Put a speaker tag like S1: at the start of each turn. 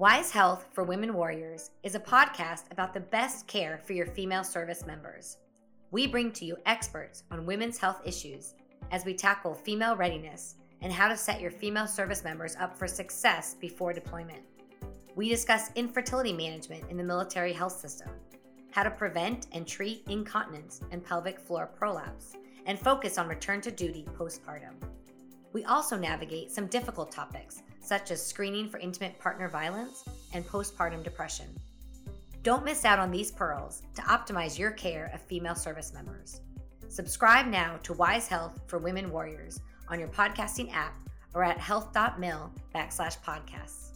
S1: Wise Health for Women Warriors is a podcast about the best care for your female service members. We bring to you experts on women's health issues as we tackle female readiness and how to set your female service members up for success before deployment. We discuss infertility management in the military health system, how to prevent and treat incontinence and pelvic floor prolapse, and focus on return to duty postpartum. We also navigate some difficult topics, such as screening for intimate partner violence and postpartum depression. Don't miss out on these pearls to optimize your care of female service members. Subscribe now to Wise Health for Women Warriors on your podcasting app or at health.mil backslash podcasts.